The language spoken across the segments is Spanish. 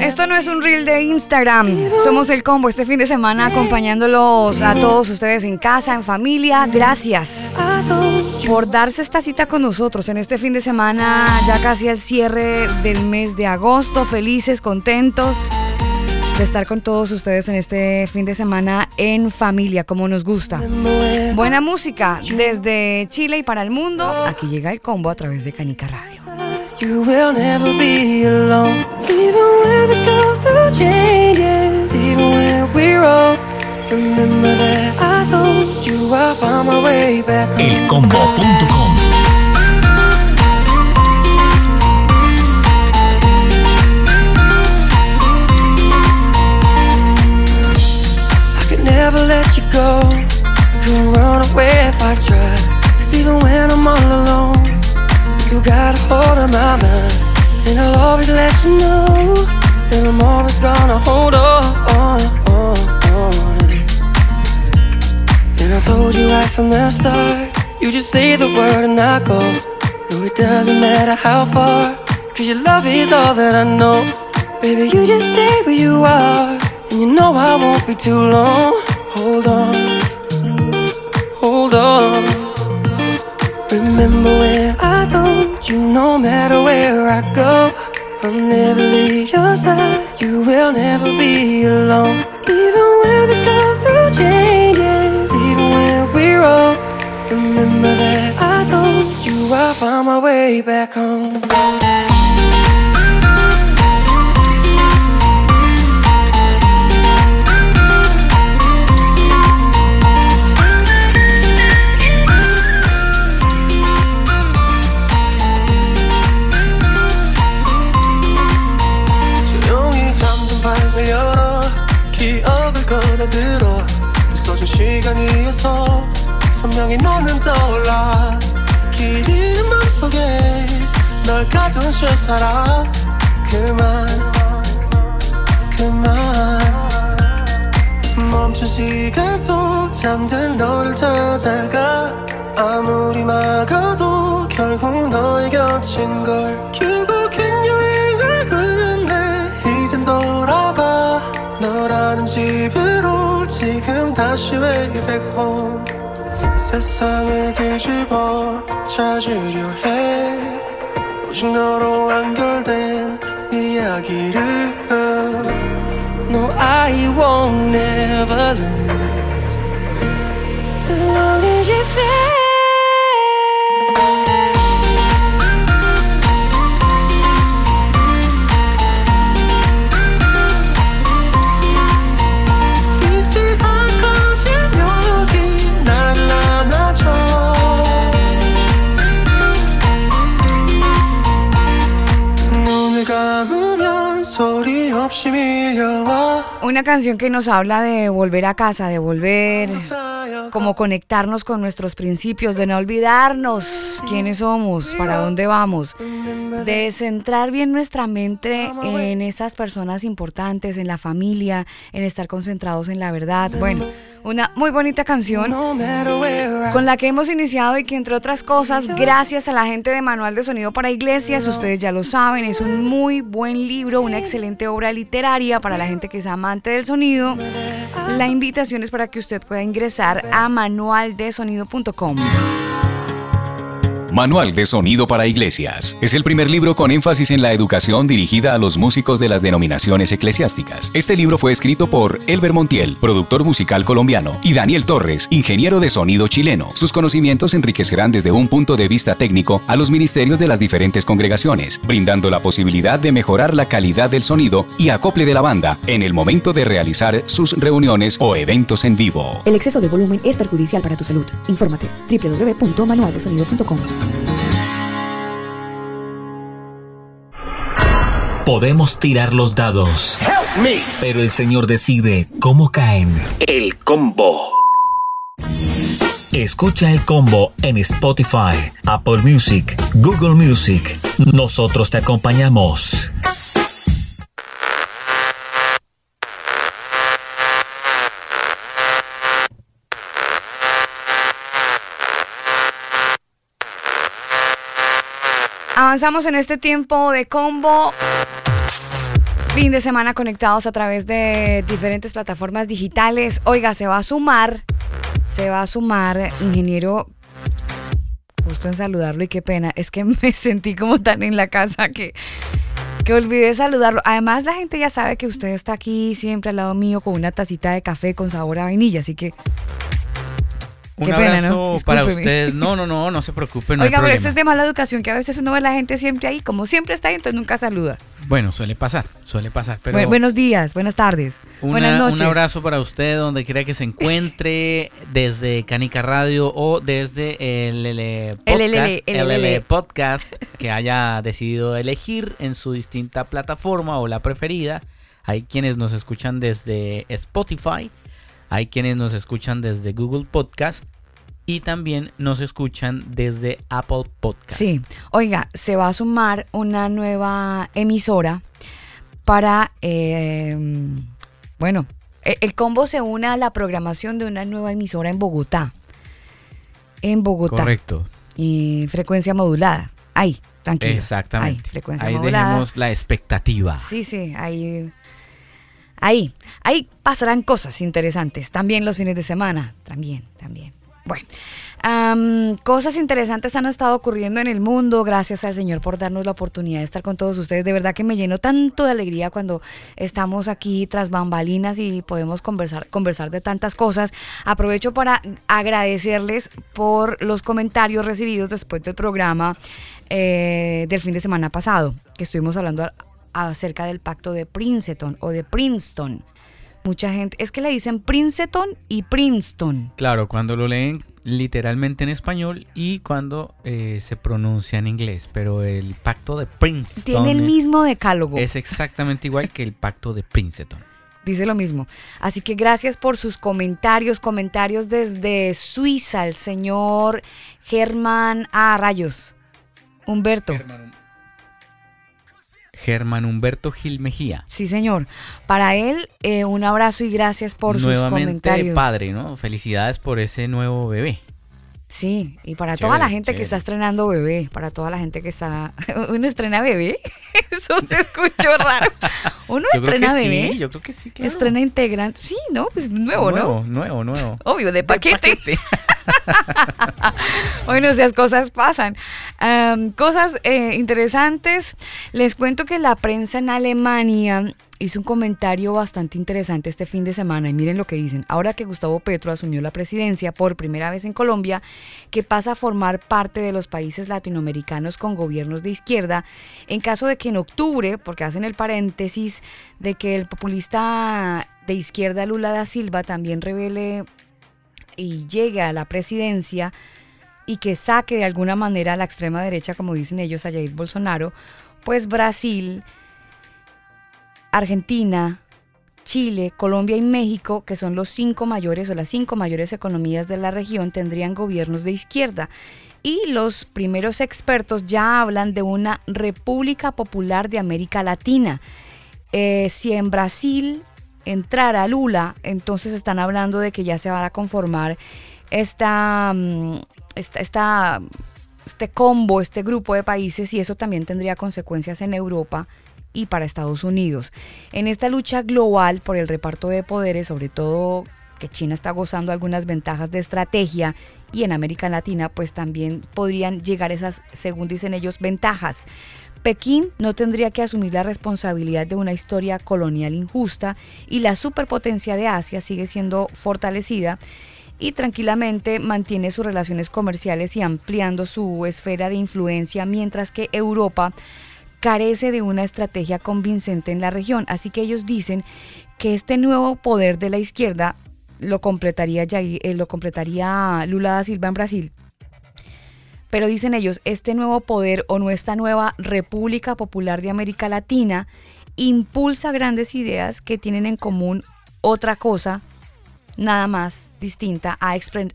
Esto no es un reel de Instagram. Somos el combo este fin de semana acompañándolos a todos ustedes en casa, en familia. Gracias por darse esta cita con nosotros en este fin de semana, ya casi al cierre del mes de agosto. Felices, contentos de estar con todos ustedes en este fin de semana en familia, como nos gusta. Buena música desde Chile y para el mundo. Aquí llega el combo a través de Canica Radio. You will never be alone. Even when we go through changes, even when we're old. Remember that I told you I found my way back. Elcombo.com never let you go. Couldn't run away if I tried. Cause even when I'm all alone, you got a hold of my mind. And I'll always let you know that I'm always gonna hold on. And I told you right from the start, you just say the word and I go. No, it doesn't matter how far, cause your love is all that I know. Baby, you just stay where you are, and you know I won't be too long. Hold on, hold on. Remember when I told you no matter where I go, I'll never leave your side. You will never be alone. Even when we go through changes, even when we're old. Remember that I told you I'll find my way back home. 가둔 실사람 그만 그만. 멈춘 시간 속 잠든 너를 찾아가. 아무리 막아도 결국 너의 곁인 걸 결국엔 여행을 끝냈네 이젠 돌아가. 너라는 집으로 지금 다시 way back home 세상을 뒤집어 찾으려 해 오직 너로 완결된 이야기를 No I won't never lose As long as you're there Una canción que nos habla de volver a casa, de volver, como conectarnos con nuestros principios, de no olvidarnos quiénes somos, para dónde vamos, de centrar bien nuestra mente en estas personas importantes, en la familia, en estar concentrados en la verdad. Bueno, una muy bonita canción con la que hemos iniciado y que entre otras cosas, gracias a la gente de Manual de Sonido para Iglesias, ustedes ya lo saben, es un muy buen libro, una excelente obra literaria para la gente que es amante del sonido. La invitación es para que usted pueda ingresar a manualdesonido.com. Manual de Sonido para Iglesias. Es el primer libro con énfasis en la educación dirigida a los músicos de las denominaciones eclesiásticas. Este libro fue escrito por Elber Montiel, productor musical colombiano, y Daniel Torres, ingeniero de sonido chileno. Sus conocimientos enriquecerán desde un punto de vista técnico a los ministerios de las diferentes congregaciones, brindando la posibilidad de mejorar la calidad del sonido y acople de la banda en el momento de realizar sus reuniones o eventos en vivo. El exceso de volumen es perjudicial para tu salud. Infórmate www.manualdesonido.com. Podemos tirar los dados, pero el Señor decide cómo caen. El combo. Escucha el combo en Spotify, Apple Music, Google Music. Nosotros te acompañamos. Avanzamos en este tiempo de combo. Fin de semana conectados a través de diferentes plataformas digitales. Oiga, se va a sumar, se va a sumar, ingeniero, justo en saludarlo y qué pena, es que me sentí como tan en la casa que, que olvidé saludarlo. Además, la gente ya sabe que usted está aquí siempre al lado mío con una tacita de café con sabor a vainilla, así que Un Qué pena, abrazo ¿no? para ustedes. No, no, no, no se preocupen. No Oiga, pero eso es de mala educación, que a veces uno ve a la gente siempre ahí, como siempre está ahí, entonces nunca saluda. Bueno, suele pasar, suele pasar. Pero Bu- buenos días, buenas tardes, una- buenas noches. un abrazo para usted donde quiera que se encuentre, desde Canica Radio o desde el LL podcast que haya decidido elegir en su distinta plataforma o la preferida. Hay quienes nos escuchan desde Spotify, hay quienes nos escuchan desde Google Podcast y también nos escuchan desde Apple Podcast. Sí, oiga, se va a sumar una nueva emisora para, eh, bueno, e- el combo se une a la programación de una nueva emisora en Bogotá. En Bogotá. Correcto. Y frecuencia modulada. Ahí, tranquilo. Exactamente. Ahí, frecuencia Ahí modulada. dejemos la expectativa. Sí, sí, ahí. Ahí, ahí pasarán cosas interesantes. También los fines de semana. También, también. Bueno, cosas interesantes han estado ocurriendo en el mundo. Gracias al Señor por darnos la oportunidad de estar con todos ustedes. De verdad que me lleno tanto de alegría cuando estamos aquí tras bambalinas y podemos conversar, conversar de tantas cosas. Aprovecho para agradecerles por los comentarios recibidos después del programa eh, del fin de semana pasado, que estuvimos hablando acerca del pacto de Princeton o de Princeton. Mucha gente, es que le dicen Princeton y Princeton. Claro, cuando lo leen literalmente en español y cuando eh, se pronuncia en inglés. Pero el pacto de Princeton Tiene el mismo decálogo. es exactamente igual que el pacto de Princeton. Dice lo mismo. Así que gracias por sus comentarios, comentarios desde Suiza, el señor Germán A. Rayos. Humberto. Germán Humberto Gil Mejía. Sí, señor. Para él, eh, un abrazo y gracias por sus comentarios. padre, ¿no? Felicidades por ese nuevo bebé. Sí, y para Chévere, toda la gente que está estrenando bebé, para toda la gente que está... ¿Uno estrena bebé? Eso se escuchó raro. ¿Uno Yo estrena que bebés? Sí, yo creo que sí, claro. Estrena integrante. Sí, ¿no? Pues nuevo, nuevo, ¿no? nuevo, nuevo. Obvio, de paquete. paquete. Bueno, esas cosas pasan. Cosas eh, interesantes. Les cuento que la prensa en Alemania hizo un comentario bastante interesante este fin de semana y miren lo que dicen. Ahora que Gustavo Petro asumió la presidencia por primera vez en Colombia, que pasa a formar parte de los países latinoamericanos con gobiernos de izquierda, en caso de que en octubre, porque hacen el paréntesis de que el populista de izquierda Lula da Silva también revele y llegue a la presidencia y que saque de alguna manera a la extrema derecha, como dicen ellos, a Jair Bolsonaro, pues Brasil, Argentina, Chile, Colombia y México, que son los cinco mayores o las cinco mayores economías de la región, tendrían gobiernos de izquierda. Y los primeros expertos ya hablan de una República Popular de América Latina. Eh, si en Brasil entrara Lula, entonces están hablando de que ya se va a conformar mm, esta, esta- este combo, este grupo de países y eso también tendría consecuencias en Europa y para Estados Unidos. En esta lucha global por el reparto de poderes, sobre todo que China está gozando algunas ventajas de estrategia y en América Latina pues también podrían llegar esas, según dicen ellos, ventajas. Pekín no tendría que asumir la responsabilidad de una historia colonial injusta y la superpotencia de Asia sigue siendo fortalecida y tranquilamente mantiene sus relaciones comerciales y ampliando su esfera de influencia, mientras que Europa carece de una estrategia convincente en la región. Así que ellos dicen que este nuevo poder de la izquierda lo completaría, eh, lo completaría Lula da Silva en Brasil. Pero dicen ellos, este nuevo poder o nuestra nueva República Popular de América Latina impulsa grandes ideas que tienen en común otra cosa nada más distinta a,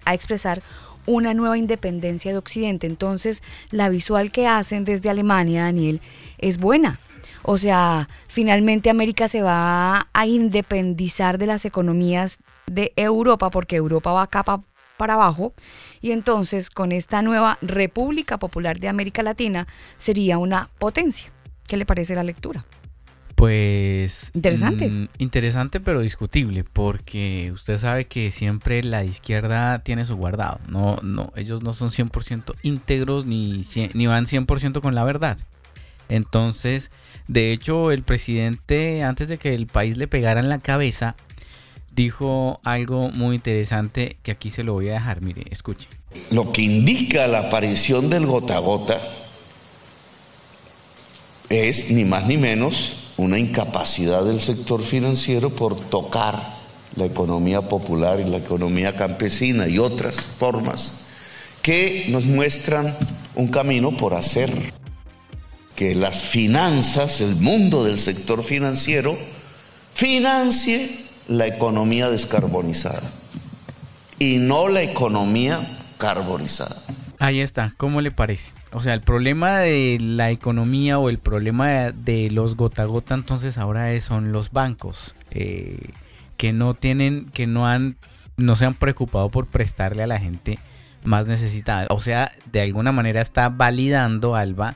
a expresar una nueva independencia de Occidente. Entonces, la visual que hacen desde Alemania, Daniel, es buena. O sea, finalmente América se va a independizar de las economías de Europa, porque Europa va capa para abajo, y entonces con esta nueva República Popular de América Latina sería una potencia. ¿Qué le parece la lectura? Pues... Interesante. mm, interesante pero discutible, porque usted sabe que siempre la izquierda tiene su guardado. No, no, ellos no son 100% íntegros ni, cien- ni van 100% con la verdad. Entonces, de hecho, el presidente, antes de que el país le pegara en la cabeza, dijo algo muy interesante que aquí se lo voy a dejar. Mire, escuche. Lo que indica la aparición del gota a gota es ni más ni menos una incapacidad del sector financiero por tocar la economía popular y la economía campesina y otras formas que nos muestran un camino por hacer que las finanzas, el mundo del sector financiero, financie la economía descarbonizada y no la economía carbonizada. Ahí está, ¿cómo le parece? O sea, el problema de la economía o el problema de, los gota a gota entonces ahora es- son los bancos eh, que no tienen, que no han, no se han preocupado por prestarle a la gente más necesitada. O sea, de alguna manera está validando Alba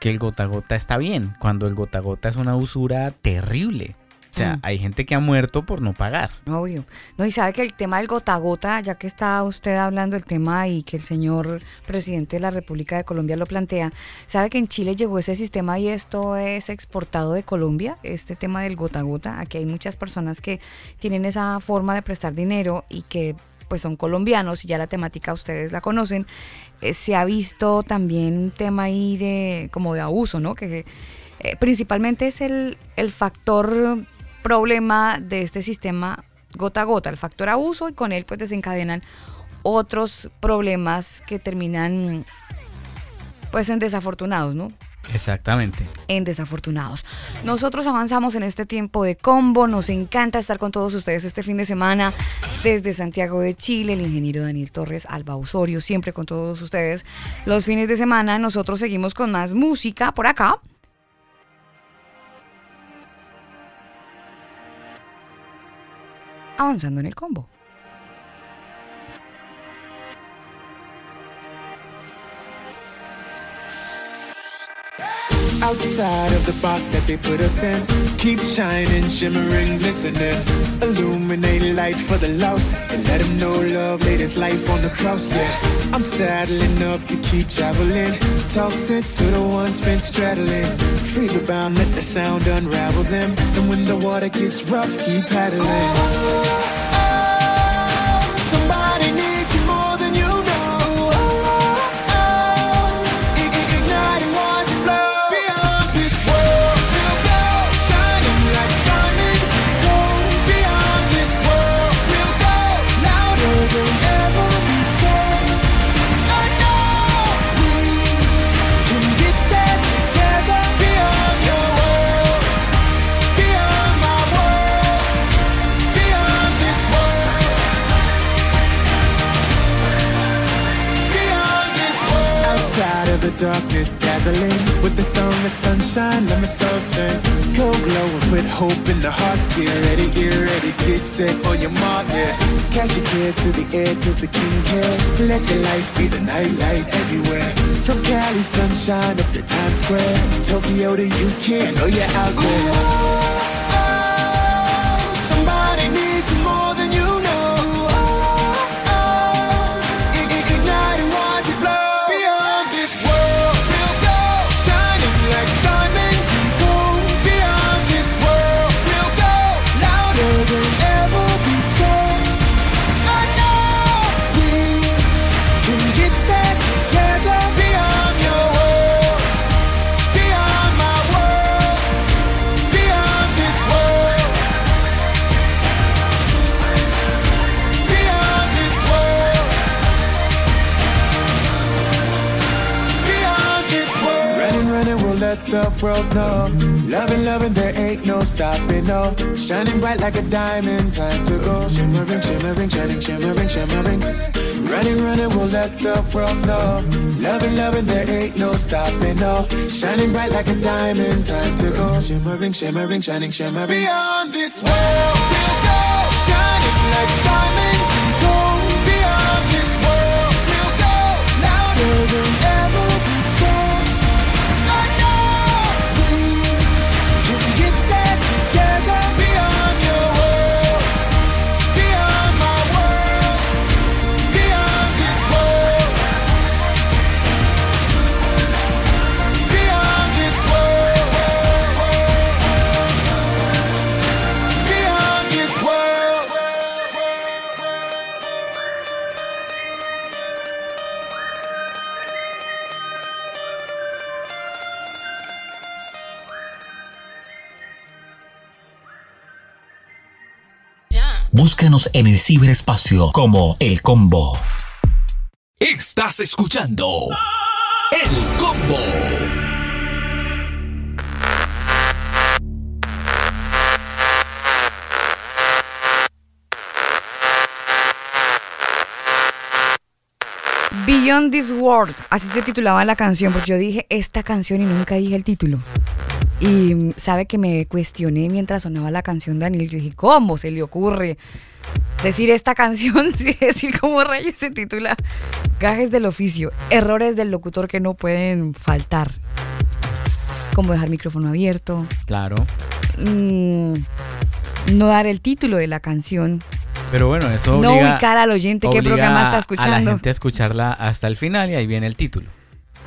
que el gota a gota está bien, cuando el gota a gota es una usura terrible. O sea, Mm. hay gente que ha muerto por no pagar. Obvio. No, y sabe que el tema del gota a gota, ya que está usted hablando del tema y que el señor presidente de la República de Colombia lo plantea, sabe que en Chile llegó ese sistema y esto es exportado de Colombia, este tema del gota a gota. Aquí hay muchas personas que tienen esa forma de prestar dinero y que pues son colombianos y ya la temática ustedes la conocen. Eh, se ha visto también un tema ahí de como de abuso, ¿no? Que eh, principalmente es el, el factor problema de este sistema gota a gota, el factor abuso y con él pues desencadenan otros problemas que terminan pues en desafortunados, ¿no? Exactamente. en desafortunados. Nosotros avanzamos en este tiempo de combo, nos encanta estar con todos ustedes este fin de semana desde Santiago de Chile, el ingeniero Daniel Torres, Alba Osorio, siempre con todos ustedes. Los fines de semana nosotros seguimos con más música por acá. Avanzando en el combo. Outside of the box that they put us in, keep shining, shimmering, glistening. Illuminate light for the lost, and let them know love laid his life on the cross. Yeah, I'm saddling up to keep traveling. Talk sense to the ones been straddling. Free the bound, let the sound unravel them. And when the water gets rough, keep paddling. Somebody darkness, dazzling with the song of sunshine, let my soul sing. Go glow and put hope in the hearts. Get ready, get ready, get set on your mark, yeah. Cast your cares to the air, cause the king cares. Let your life be the nightlight everywhere. From Cali sunshine up to Times Square, Tokyo to UK, I know you're out there. Somebody world know. Loving, loving, there ain't no stopping, no. Shining bright like a diamond, time to go. Shimmering, shimmering, shining, shimmering, shimmering. Running, running, we'll let the world know. Loving, loving, there ain't no stopping, no. Shining bright like a diamond, time to go. Shimmering, shimmering, shining, shimmering. Beyond this world, we'll go. Shining like diamonds and gold. Beyond this world, we'll go. Louder than Búscanos en el ciberespacio como El Combo. Estás escuchando El Combo. Beyond This World, así se titulaba la canción, porque yo dije esta canción y nunca dije el título. Y sabe que me cuestioné mientras sonaba la canción Daniel. Yo dije, ¿cómo se le ocurre decir esta canción? Sí, decir cómo rayos se titula Gajes del oficio, errores del locutor que no pueden faltar. Como dejar micrófono abierto, Claro. mm, no dar el título de la canción, Pero bueno, eso no ubicar al oyente qué programa está A la escuchando. gente a escucharla hasta el final y ahí viene el título.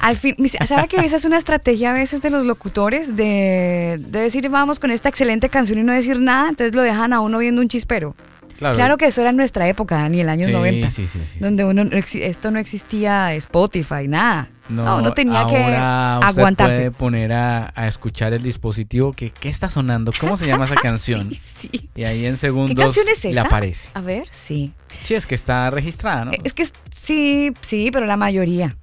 Al fin, ¿sabe que esa es una estrategia a veces de los locutores de, de decir vamos con esta excelente canción y no decir nada? Entonces lo dejan a uno viendo un chispero. Claro, Claro que eso era en nuestra época, Dani, el año Sí, 90. sí, sí, donde uno esto no existía Spotify, nada. No, No, uno tenía que ahora usted aguantarse. puede poner a, a escuchar el dispositivo que ¿qué está sonando? ¿Cómo se llama esa canción? Y ahí en segundos ¿Qué canción es le esa? aparece. A ver, sí. Sí, es que está registrada, ¿no? Es que sí, sí, pero la mayoría.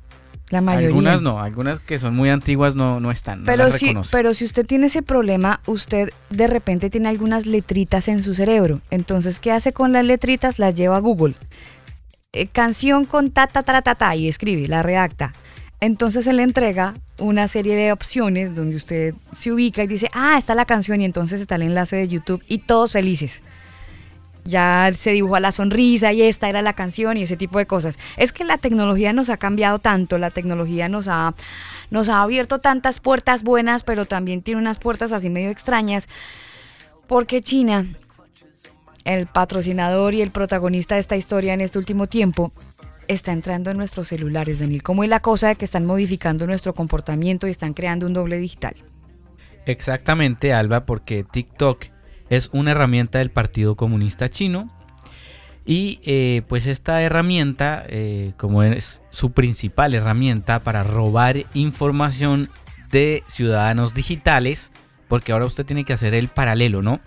La mayoría. Algunas no, algunas que son muy antiguas no, no están, no Pero las si, pero si usted tiene ese problema, usted de repente tiene algunas letritas en su cerebro. Entonces, ¿qué hace con las letritas? Las lleva a Google. Eh, canción con ta, ta, ta, ta, ta, y escribe, la redacta. Entonces él le entrega una serie de opciones donde usted se ubica y dice, ah, está la canción y entonces está el enlace de YouTube y todos felices. Ya se dibujó la sonrisa y esta era la canción y ese tipo de cosas. Es que la tecnología nos ha cambiado tanto, la tecnología nos ha, nos ha abierto tantas puertas buenas, pero también tiene unas puertas así medio extrañas. Porque China, el patrocinador y el protagonista de esta historia en este último tiempo, está entrando en nuestros celulares, Daniel. ¿Cómo es la cosa de que están modificando nuestro comportamiento y están creando un doble digital? Exactamente, Alba, porque TikTok es una herramienta del Partido Comunista Chino. Y eh, pues esta herramienta, eh, como es su principal herramienta para robar información de ciudadanos digitales, porque ahora usted tiene que hacer el paralelo, ¿no?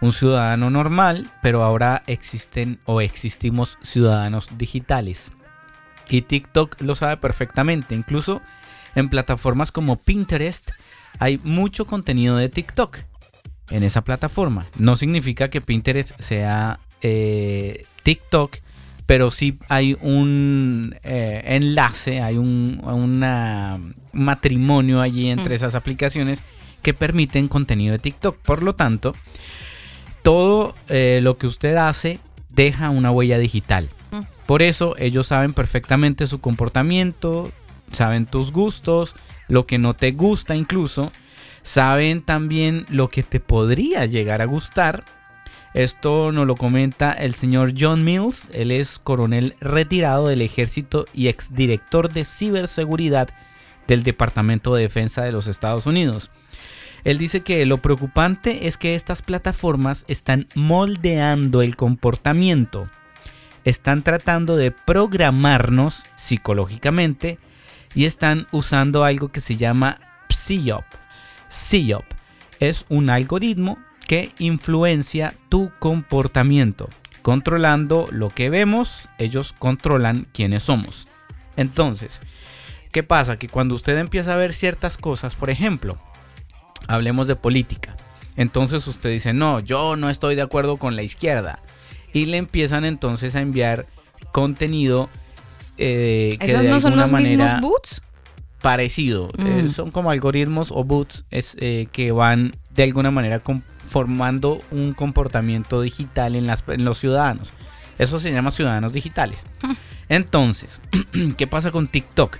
Un ciudadano normal, pero ahora existen o existimos ciudadanos digitales. Y TikTok lo sabe perfectamente, incluso en plataformas como Pinterest hay mucho contenido de TikTok en esa plataforma. No significa que Pinterest sea eh, TikTok, pero sí hay un eh, enlace, hay un una matrimonio allí entre esas aplicaciones que permiten contenido de TikTok. Por lo tanto, todo eh, lo que usted hace deja una huella digital. Por eso ellos saben perfectamente su comportamiento, saben tus gustos, lo que no te gusta incluso, saben también lo que te podría llegar a gustar. Esto nos lo comenta el señor John Mills, él es coronel retirado del ejército y exdirector de ciberseguridad del Departamento de Defensa de los Estados Unidos. Él dice que lo preocupante es que estas plataformas están moldeando el comportamiento, están tratando de programarnos psicológicamente y están usando algo que se llama PSYOP. PSYOP es un algoritmo que influencia tu comportamiento. Controlando lo que vemos, ellos controlan quiénes somos. Entonces, ¿Qué pasa? Que cuando usted empieza a ver ciertas cosas, por ejemplo, hablemos de política. Entonces usted dice, no, yo no estoy de acuerdo con la izquierda. Y le empiezan entonces a enviar contenido eh, que ¿Esos de no son alguna los manera mismos boots? Parecido. Mm. Eh, son como algoritmos o boots es, eh, que van de alguna manera formando un comportamiento digital en, las, en los ciudadanos. Eso se llama ciudadanos digitales. Entonces, ¿qué pasa con TikTok?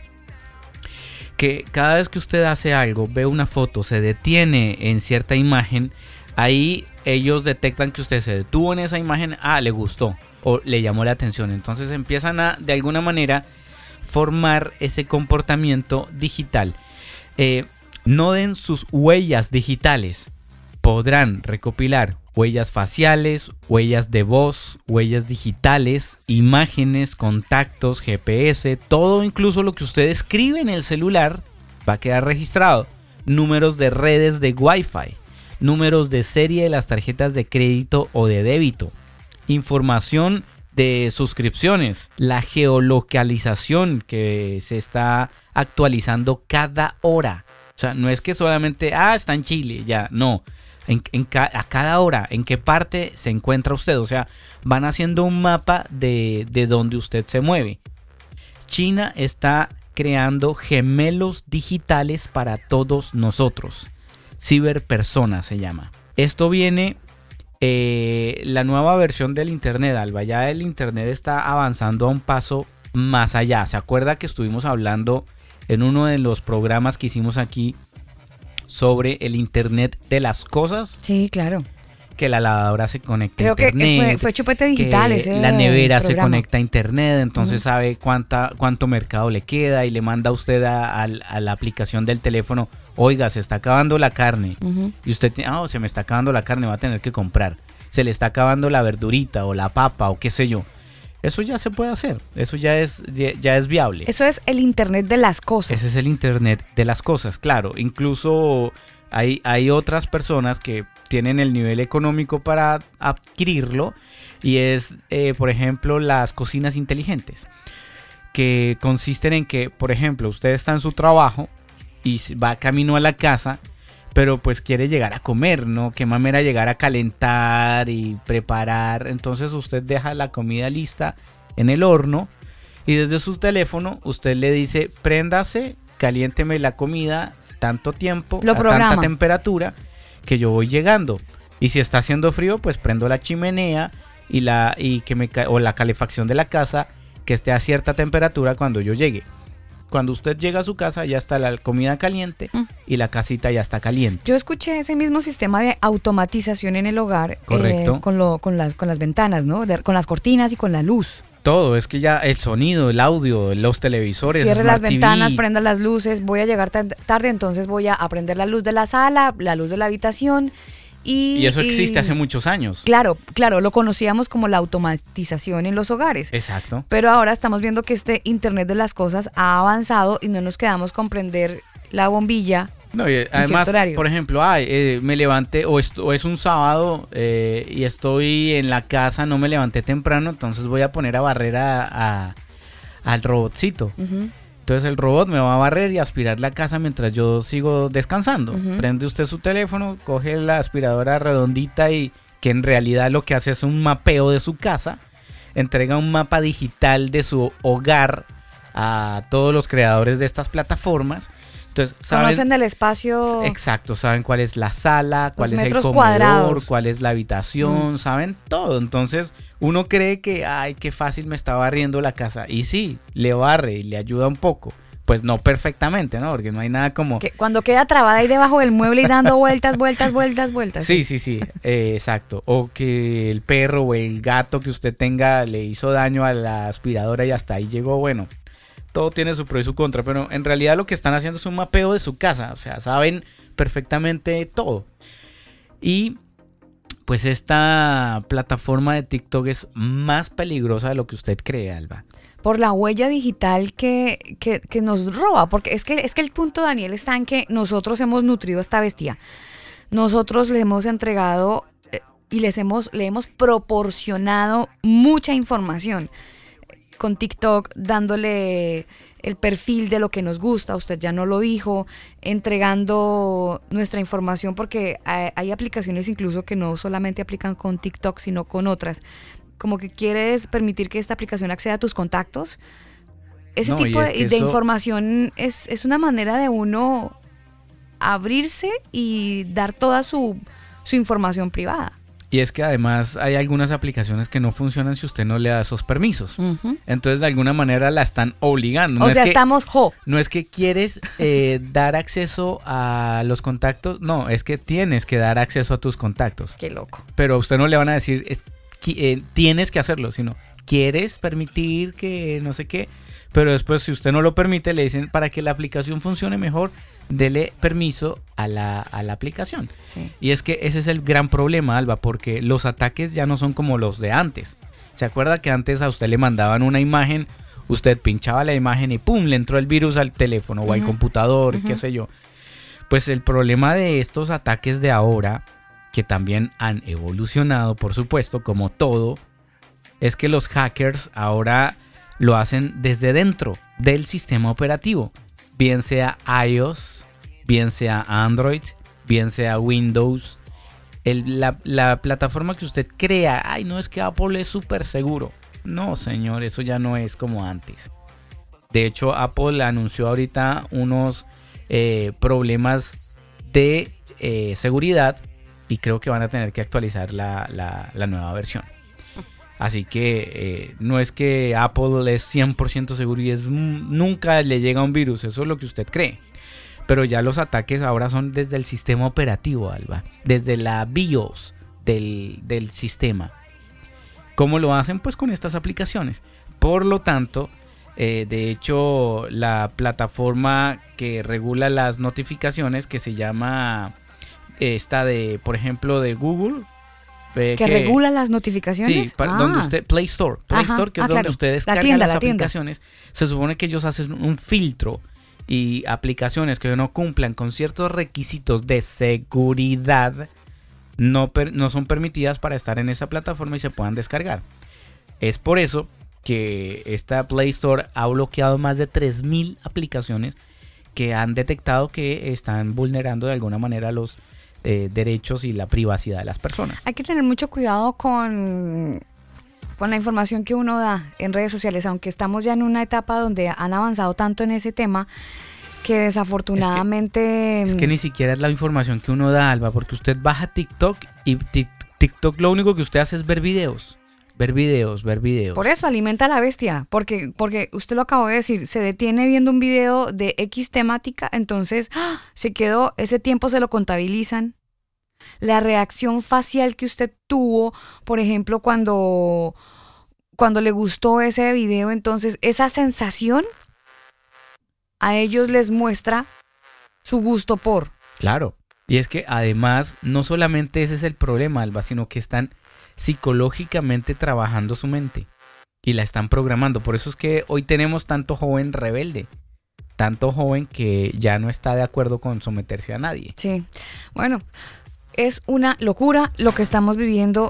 Que cada vez que usted hace algo, ve una foto, se detiene en cierta imagen, ahí ellos detectan que usted se detuvo en esa imagen, ah, le gustó o le llamó la atención. Entonces empiezan a, de alguna manera, formar ese comportamiento digital. Eh, no den sus huellas digitales. Podrán recopilar huellas faciales, huellas de voz, huellas digitales, imágenes, contactos, GPS, todo incluso lo que usted escribe en el celular va a quedar registrado. Números de redes de Wi-Fi, números de serie de las tarjetas de crédito o de débito, información de suscripciones, la geolocalización que se está actualizando cada hora. O sea, no es que solamente, ah, está en Chile, ya, no. En, a cada hora, en qué parte se encuentra usted. O sea, van haciendo un mapa de, de donde usted se mueve. China está creando gemelos digitales para todos nosotros. Ciberpersona se llama. Esto viene eh, la nueva versión del Internet, Alba. Ya el Internet está avanzando a un paso más allá. ¿Se acuerda que estuvimos hablando en uno de los programas que hicimos aquí sobre el Internet de las cosas? Sí, claro. Que la lavadora se conecta Creo a que Internet. fue, fue chupete digital que ese la nevera se conecta a internet, entonces sabe cuánta, cuánto mercado le queda y le manda a usted a la aplicación del teléfono, oiga, se está acabando la carne. Y usted ah, se me está acabando la carne, va a tener que comprar. Se le está acabando la verdurita o la papa o qué sé yo. Eso ya se puede hacer, eso ya es, ya, ya es viable. Eso es el Internet de las cosas. Ese es el Internet de las cosas, claro. Incluso hay, hay otras personas que tienen el nivel económico para adquirirlo y es, eh, por ejemplo, las cocinas inteligentes, que consisten en que, por ejemplo, usted está en su trabajo y va camino a la casa, pero pues quiere llegar a comer, ¿no? Qué mamera llegar a calentar y preparar. Entonces usted deja la comida lista en el horno y desde su teléfono usted le dice, préndase, caliénteme la comida tanto tiempo, Lo a tanta temperatura que yo voy llegando. Y si está haciendo frío, pues prendo la chimenea y la y que me o la calefacción de la casa que esté a cierta temperatura cuando yo llegue. Cuando usted llega a su casa ya está la comida caliente Mm. y la casita ya está caliente. Yo escuché ese mismo sistema de automatización en el hogar eh, Correcto. con, lo, con, las, con las ventanas, ¿no? De- con las cortinas y con la luz. Todo, es que ya el sonido, el audio, los televisores, Cierre las TV, ventanas, prenda las luces, voy a llegar tarde, entonces voy a aprender la luz de la sala, la luz de la habitación y... Y eso existe y- hace muchos años. Claro, claro, lo conocíamos como la automatización en los hogares. Exacto. Pero ahora estamos viendo que este Internet de las cosas ha avanzado y no nos quedamos con prender la bombilla. No, y además, por ejemplo, ay, eh, me levanté o, o es un sábado eh, y estoy en la casa, no me levanté temprano, entonces voy a poner a barrer a, a- al robotcito. Ujú. Entonces el robot me va a barrer y aspirar la casa mientras yo sigo descansando. Prende usted su teléfono, coge la aspiradora redondita y que en realidad lo que hace es un mapeo de su casa. Entrega un mapa digital de su hogar a todos los creadores de estas plataformas. Entonces, ¿saben? Conocen del espacio. Exacto, saben cuál es la sala, cuál es el comedor, cuadrados. cuál es la habitación, saben todo. Entonces, uno cree que, ay, qué fácil me está barriendo la casa. Y sí, le barre y le ayuda un poco. Pues no perfectamente, ¿no? Porque no hay nada como... que cuando queda trabada ahí debajo del mueble y dando vueltas, vueltas, vueltas, vueltas. Sí, sí, sí, eh, exacto. O que el perro o el gato que usted tenga le hizo daño a la aspiradora y hasta ahí llegó. Bueno, todo tiene su pro y su contra, pero en realidad lo que están haciendo es un mapeo de su casa. O sea, saben perfectamente todo. Y pues esta plataforma de TikTok es más peligrosa de lo que usted cree, Alba. Por la huella digital que, que, nos roba. Porque es que, es que el punto, Daniel, está en que nosotros hemos nutrido esta bestia. Nosotros le hemos entregado eh, y les hemos, le hemos proporcionado mucha información. con TikTok dándole el perfil de lo que nos gusta, usted ya no lo dijo, entregando nuestra información porque hay, hay aplicaciones incluso que no solamente aplican con TikTok, sino con otras. Como que quieres permitir que esta aplicación acceda a tus contactos. Ese No, tipo es de, que de eso- información es, es una manera de uno abrirse y dar toda su, su información privada. Y es que además hay algunas aplicaciones que no funcionan si usted no le da esos permisos. Entonces de alguna manera la están obligando. No o es sea, que- estamos jo. No es que quieres eh, dar acceso a los contactos, no, es que tienes que dar acceso a tus contactos. Qué loco. Pero a usted no le van a decir, es, eh, tienes que hacerlo, sino quieres permitir que no sé qué. Pero después, si usted no lo permite, le dicen, para que la aplicación funcione mejor, dele permiso a la, a la aplicación. Sí. Y es que ese es el gran problema, Alba, porque los ataques ya no son como los de antes. ¿Se acuerda que antes a usted le mandaban una imagen, usted pinchaba la imagen y ¡pum! le entró el virus al teléfono o al computador, qué sé yo? Pues el problema de estos ataques de ahora, que también han evolucionado, por supuesto, como todo, es que los hackers ahora lo hacen desde dentro del sistema operativo, bien sea iOS, bien sea Android, bien sea Windows. La, la plataforma que usted crea, ay, no es que Apple es súper seguro. No, señor, eso ya no es como antes. De hecho, Apple anunció ahorita unos eh, problemas de eh, seguridad y creo que van a tener que actualizar la nueva versión. Así que eh, no es que Apple es 100% seguro y es nunca le llega un virus, eso es lo que usted cree. Pero ya los ataques ahora son desde el sistema operativo, Alba, desde la BIOS del, del sistema. ¿Cómo lo hacen? Pues con estas aplicaciones. Por lo tanto, eh, de hecho, la plataforma que regula las notificaciones, que se llama esta de, por ejemplo, de Google. Eh, ¿Que regula las notificaciones? Sí, para- Ah. donde usted, Play Store, Play Ajá, Store, que es ah, donde claro. usted La descarga tienda, las la tienda. aplicaciones, se supone que ellos hacen un filtro y aplicaciones que no cumplan con ciertos requisitos de seguridad no, per- no son permitidas para estar en esa plataforma y se puedan descargar. Es por eso que esta Play Store ha bloqueado más de 3.000 aplicaciones que han detectado que están vulnerando de alguna manera los eh, derechos y la privacidad de las personas. Hay que tener mucho cuidado con, con la información que uno da en redes sociales, aunque estamos ya en una etapa donde han avanzado tanto en ese tema que desafortunadamente... Es que ni siquiera es la información que uno da, Alba, porque usted baja TikTok y ti- TikTok lo único que usted hace es ver videos. Ver videos, ver videos. Por eso alimenta a la bestia, porque, porque usted lo acabó de decir, se detiene viendo un video de X temática, entonces ¡ah! se quedó, ese tiempo se lo contabilizan. La reacción facial que usted tuvo, por ejemplo, cuando, cuando le gustó ese video, entonces esa sensación a ellos les muestra su gusto por. Claro. Y es que además, no solamente ese es el problema, Alba, sino que están psicológicamente trabajando su mente y la están programando. Por eso es que hoy tenemos tanto joven rebelde, tanto joven que ya no está de acuerdo con someterse a nadie. Sí, bueno, es una locura lo que estamos viviendo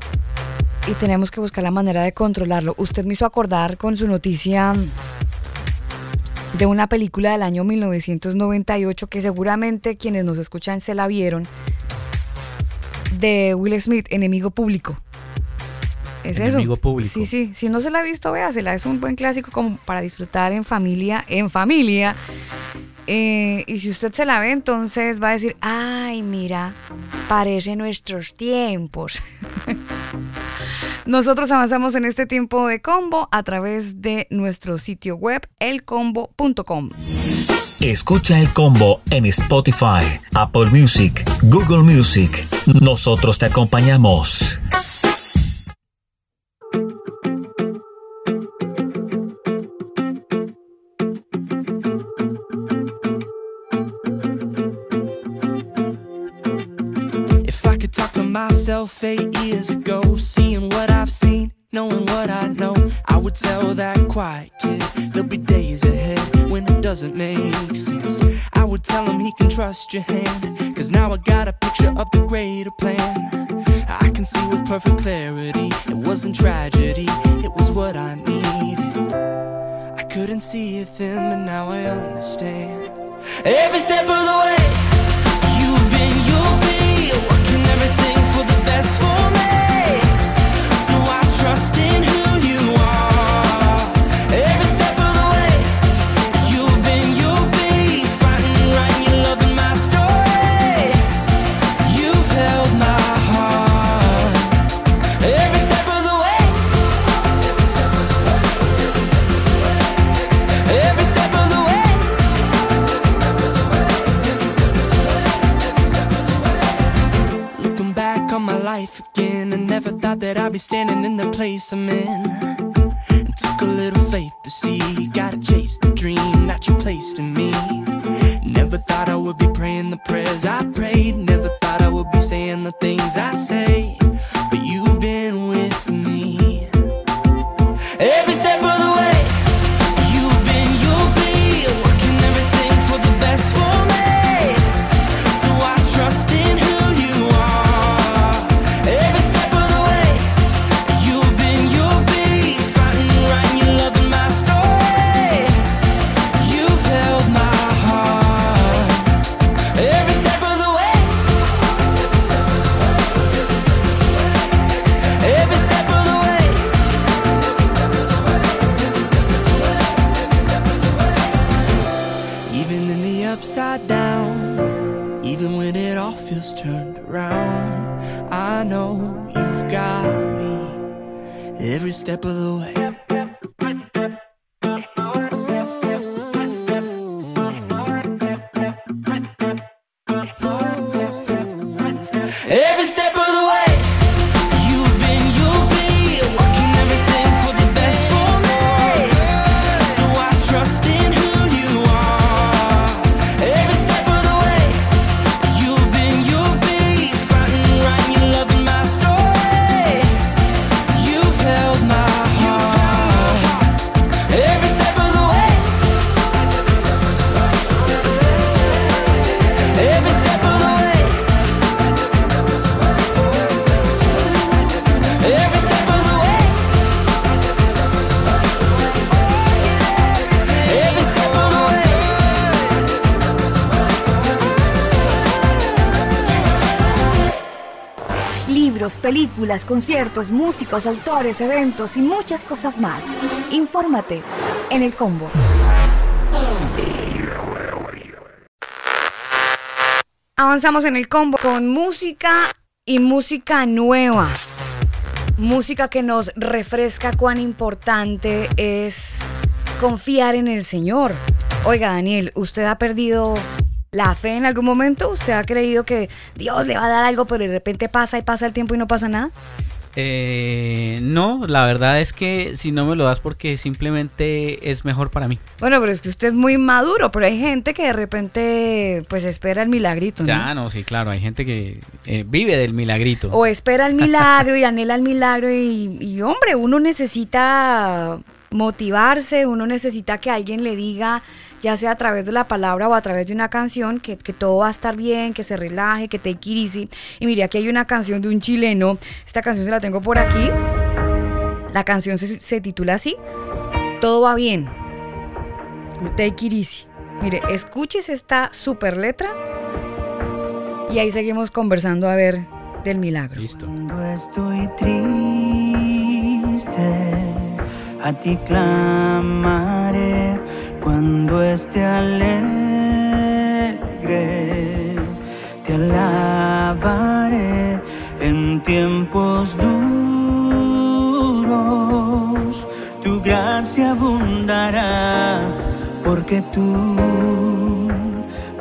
y tenemos que buscar la manera de controlarlo. Usted me hizo acordar con su noticia de una película del año 1998 que seguramente quienes nos escuchan se la vieron, de Will Smith, Enemigo Público. Es Enemigo eso. Público. Sí, sí, si no se la ha visto, véasela, es un buen clásico como para disfrutar en familia, en familia. Eh, y si usted se la ve, entonces va a decir, ay, mira, parece nuestros tiempos. Nosotros avanzamos en este tiempo de combo a través de nuestro sitio web, elcombo.com. Escucha el combo en Spotify, Apple Music, Google Music. Nosotros te acompañamos. If I could talk to myself eight years ago, seeing what I've seen, knowing what I know, I would tell that quiet kid there'll be days ahead when it doesn't make sense. I would tell him he can trust your hand, cause now I got a picture of the greater plan. I can see with perfect clarity, it wasn't tragedy, it was what I needed. I couldn't see it then, but now I understand. Every step of the way, everything for the best for me. So I trust in who that I'd be standing in the place I'm in. It took a little faith to see, gotta chase the dream that you placed in me. Never thought I would be praying the prayers I prayed, never thought I would be saying the things I say, upside down, even when it all feels turned around, I know you've got me every step of the way. Películas, conciertos, músicos, autores, eventos y muchas cosas más. Infórmate en el combo. Avanzamos en el combo con música y música nueva. Música que nos refresca cuán importante es confiar en el Señor. Oiga, Daniel, ¿usted ha perdido la fe en algún momento? ¿Usted ha creído que Dios le va a dar algo, pero de repente pasa y pasa el tiempo y no pasa nada? Eh, no, la verdad es que si no me lo das porque simplemente es mejor para mí. Bueno, pero es que usted es muy maduro, pero hay gente que de repente pues espera el milagrito, ¿no? Ya, no, sí, claro, hay gente que eh, vive del milagrito. O espera el milagro y anhela el milagro y, y, hombre, uno necesita motivarse, uno necesita que alguien le diga, ya sea a través de la palabra o a través de una canción, que, que todo va a estar bien, que se relaje, que it easy. Y mire, aquí hay una canción de un chileno, esta canción se la tengo por aquí, la canción se, se titula así, Todo va bien, take it easy. Mire, escuches esta super letra y ahí seguimos conversando a ver del milagro. Listo. Cuando estoy triste, a ti clamaré. Cuando esté alegre, te alabaré en tiempos duros. Tu gracia abundará porque tú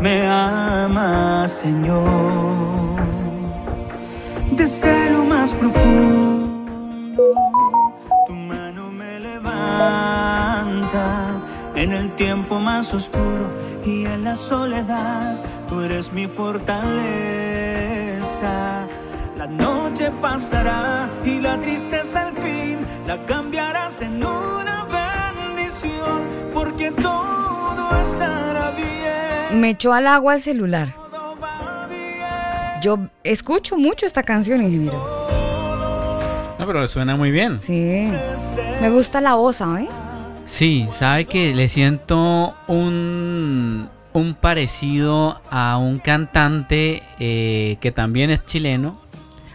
me amas, Señor desde lo más profundo. Levanta en el tiempo más oscuro y en la soledad. Tú eres mi fortaleza. La noche pasará y la tristeza al fin la cambiarás en una bendición porque todo estará bien. Me echó al agua el celular. Yo escucho mucho esta canción, ingeniero. No, pero suena muy bien. Sí. Me gusta la voz, ¿sabes? Sí, sabe que le siento un, un parecido a un cantante eh, que también es chileno.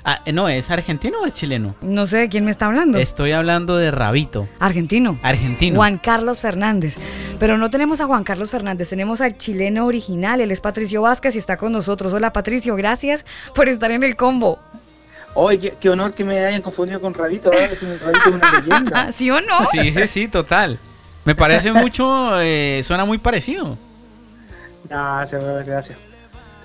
Ah, eh, no, ¿es argentino o es chileno? No sé de quién me está hablando. Estoy hablando de Rabito, Argentino. argentino. Juan Carlos Fernández. Pero no tenemos a Juan Carlos Fernández, tenemos al chileno original, él es Patricio Vázquez y está con nosotros. Hola Patricio, gracias por estar en el combo. Oye, qué, qué honor que me hayan confundido con Rabito, ¿verdad? Es un- Rabito es una leyenda. ¿Sí o no? Sí, sí, sí, total. Me parece mucho, eh, suena muy parecido. Gracias, gracias.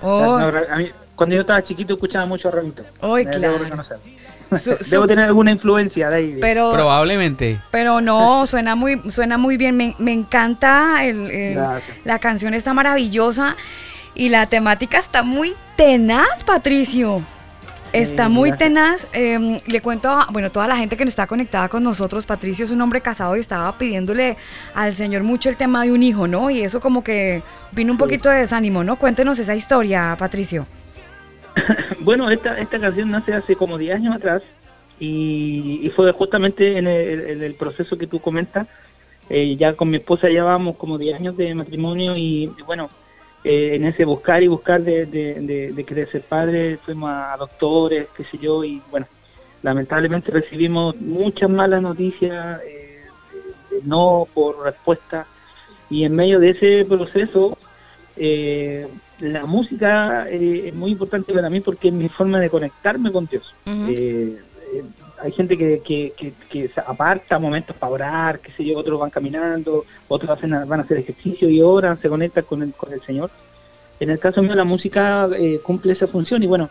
Oh, No, a mí, cuando yo estaba chiquito escuchaba mucho a Rabito. Eh, claro. Debo reconocer. su- su- Debo tener alguna influencia de ahí. pero, Probablemente. pero no, suena muy, suena muy bien. Me, me encanta el- la canción está maravillosa y la temática está muy tenaz, Patricio. Está Sí, muy tenaz. Eh, le cuento a bueno, toda la gente que está conectada con nosotros. Patricio es un hombre casado y estaba pidiéndole al Señor mucho el tema de un hijo, ¿no? Y eso como que vino un poquito de desánimo, ¿no? Cuéntenos esa historia, Patricio. Bueno, esta, esta canción nace hace como 10 años atrás y, y fue justamente en el, en el proceso que tú comentas. Eh, ya con mi esposa llevábamos como 10 años de matrimonio y, y bueno, eh, en ese buscar y buscar de, de, de- de querer ser padre, fuimos a, doctores, qué sé yo, y bueno, lamentablemente recibimos muchas malas noticias, eh, no por respuesta, y en medio de ese proceso, eh, la música eh, es muy importante para mí porque es mi forma de conectarme con Dios. Eh, hay gente que, que, que, que aparta momentos para orar, qué sé yo, otros van caminando, otros van a hacer ejercicio y oran, se conectan con el, con el Señor. En el caso mío la música eh, cumple esa función y bueno,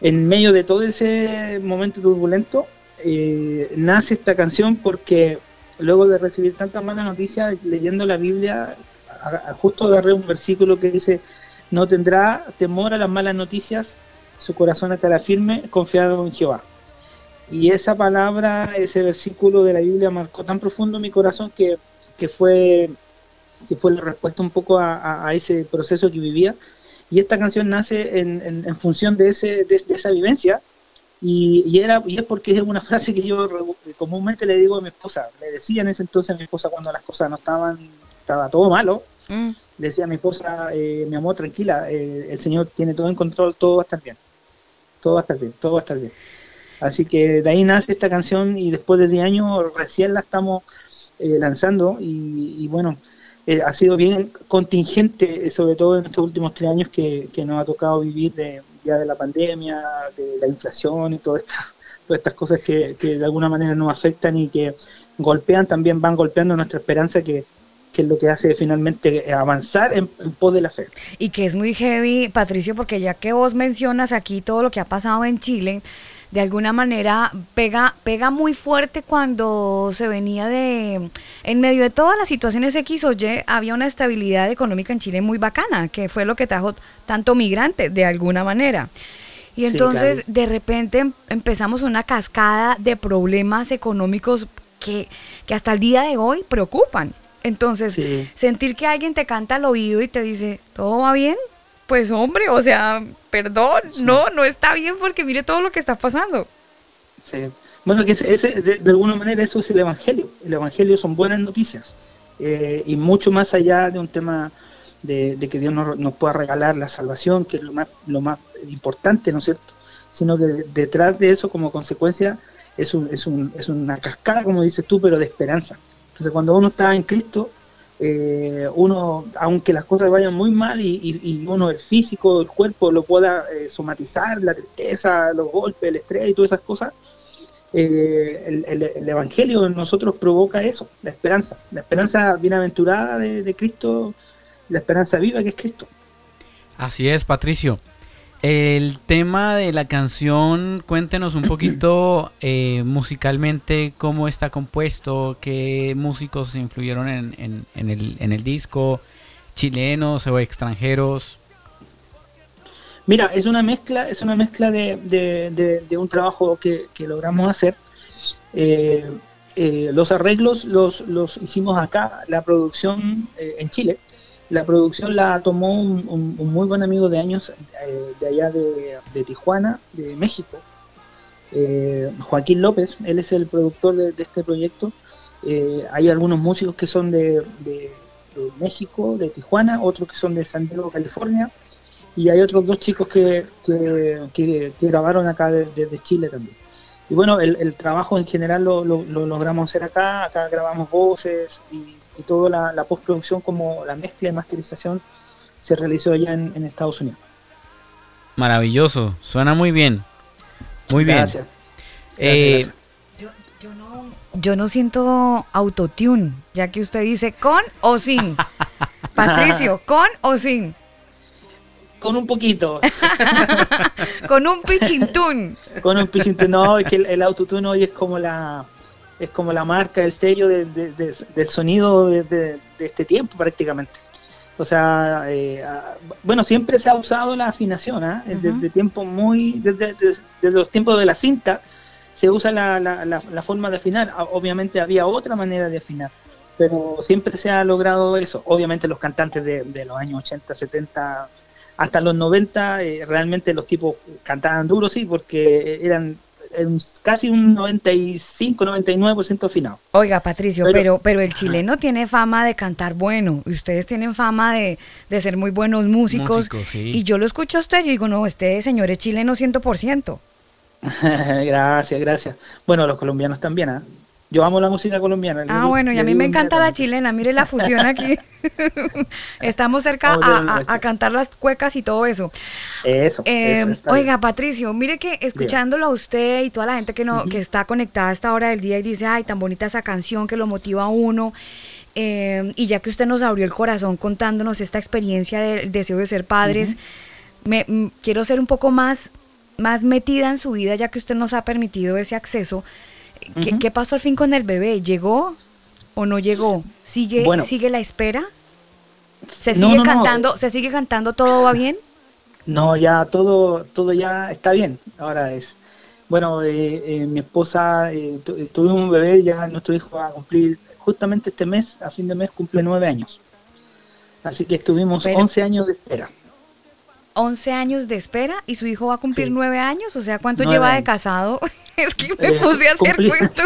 en medio de todo ese momento turbulento eh, nace esta canción porque luego de recibir tantas malas noticias, leyendo la Biblia, justo agarré un versículo que dice, no tendrá temor a las malas noticias, su corazón estará firme, confiado en Jehová. Y esa palabra, ese versículo de la Biblia marcó tan profundo mi corazón que, que fue que fue la respuesta un poco a, a- a ese proceso que vivía. Y esta canción nace en, en- en función de, ese, de, de esa vivencia. Y, y era, y es porque es una frase que yo comúnmente le digo a mi esposa. Le decía en ese entonces a mi esposa cuando las cosas no estaban, estaba todo malo. Mm. Le decía a mi esposa, eh, mi amor, tranquila, eh, el Señor tiene todo en control, todo va a estar bien. Todo va a estar bien, todo va a estar bien. Así que de ahí nace esta canción y después de 10 años recién la estamos eh, lanzando y, y bueno, eh, ha sido bien contingente, eh, sobre todo en estos últimos tres años que, que nos ha tocado vivir de, ya de la pandemia, de la inflación y todas estas, todas estas cosas que, que de alguna manera nos afectan y que golpean, también van golpeando nuestra esperanza que, que es lo que hace finalmente avanzar en pos de la fe. Y que es muy heavy, Patricio, porque ya que vos mencionas aquí todo lo que ha pasado en Chile, de alguna manera pega, pega muy fuerte cuando se venía de, en medio de todas las situaciones X o Y, había una estabilidad económica en Chile muy bacana, que fue lo que trajo tanto migrante, de alguna manera. Y Sí, entonces claro. de repente em- empezamos una cascada de problemas económicos que, que hasta el día de hoy preocupan. Entonces, Sí. sentir que alguien te canta al oído y te dice, ¿todo va bien? Pues hombre, o sea, perdón, no, no está bien porque mire todo lo que está pasando. Sí. Bueno, que ese, ese- de, de alguna manera eso es el Evangelio. El Evangelio son buenas noticias. Eh, y mucho más allá de un tema de, de que Dios nos, nos pueda regalar la salvación, que es lo más, lo más importante, ¿no es cierto? Sino que de- detrás de eso, como consecuencia, es, un, es, un, es una cascada, como dices tú, pero de esperanza. Entonces, cuando uno está en Cristo, eh, uno, aunque las cosas vayan muy mal y, uno, el físico, el cuerpo, lo pueda eh, somatizar, la tristeza, los golpes, el estrés y todas esas cosas, eh, el, el- el Evangelio en nosotros provoca eso, la esperanza, la esperanza bienaventurada de Cristo, la esperanza viva que es Cristo. Así es, Patricio. El tema de la canción, cuéntenos un poquito eh, musicalmente cómo está compuesto, qué músicos influyeron en, en- en el, en el disco, chilenos o extranjeros. Mira, es una mezcla, es una mezcla de, de- de- de un trabajo que, que logramos hacer. Eh, eh, los arreglos los, los hicimos acá, la producción eh, en Chile. La producción la tomó un, un- un muy buen amigo de años eh, de allá de, de Tijuana, de México, eh, Joaquín López. Él es el productor de, de este proyecto Eh, hay algunos músicos que son de, de- de México, de Tijuana, otros que son de San Diego, California, y hay otros dos chicos que, que, que- que grabaron acá de- desde Chile también. Y bueno, el, el trabajo en general lo, lo- lo logramos hacer acá, acá grabamos voces y, y toda la, la postproducción como la mezcla y masterización se realizó allá en, en Estados Unidos. Maravilloso, suena muy bien. Muy bien. Gracias. Eh, Yo no siento autotune, ya que usted dice con o sin. Patricio, ¿con o sin? Con un poquito, Con un pichintún. con un piscinte, no, es que el, el autotune hoy es como la es como la marca, el sello de- de- de- del sonido de, este tiempo prácticamente. O sea, eh, bueno, siempre se ha usado la afinación, ¿ah? desde tiempos muy, desde, desde- desde los tiempos de la cinta se usa la, la- la- la forma de afinar. Ah, Obviamente había otra manera de afinar, pero siempre se ha logrado eso. Obviamente los cantantes de, los años 80, 70, hasta los 90, eh, realmente los tipos cantaban duro, sí, porque eran casi un 95, 99% afinados. Oiga, Patricio, Pero- pero, pero el chileno tiene fama de cantar bueno. Y ustedes tienen fama de, de ser muy buenos músicos. Sí. Y yo lo escucho a usted y digo, no, este señor es chileno 100%. gracias, gracias. Bueno, los colombianos también, ¿ah? Yo amo la música colombiana. Ah, bueno, y a mí me encanta la chilena. Mire la fusión aquí. Estamos cerca a, a cantar las cuecas y todo eso. Eso, Eh, eso, oiga, Patricio, mire que escuchándolo a usted y toda la gente que no, que está conectada a esta hora del día y dice, ay, tan bonita esa canción que lo motiva a uno. eh, y ya que usted nos abrió el corazón contándonos esta experiencia del deseo de ser padres, me, mm, quiero ser un poco más, más metida en su vida, ya que usted nos ha permitido ese acceso. ¿Qué, qué pasó al fin con el bebé? ¿Llegó o no llegó? ¿Sigue, Bueno. sigue la espera? ¿Se sigue no, no. cantando? ¿Se sigue cantando? ¿Todo va bien? No, ya todo, todo ya está bien. Ahora es, bueno, eh, eh, mi esposa, eh, tu- eh, tuvimos un bebé, ya nuestro hijo va a cumplir, justamente este mes, a fin de mes, cumple nueve años. Así que estuvimos Pero- 11 años de espera. 11 años de espera y su hijo va a cumplir Sí. 9 años, o sea, ¿cuánto lleva de casado? es que me Eh, puse a hacer cumplí- cuento.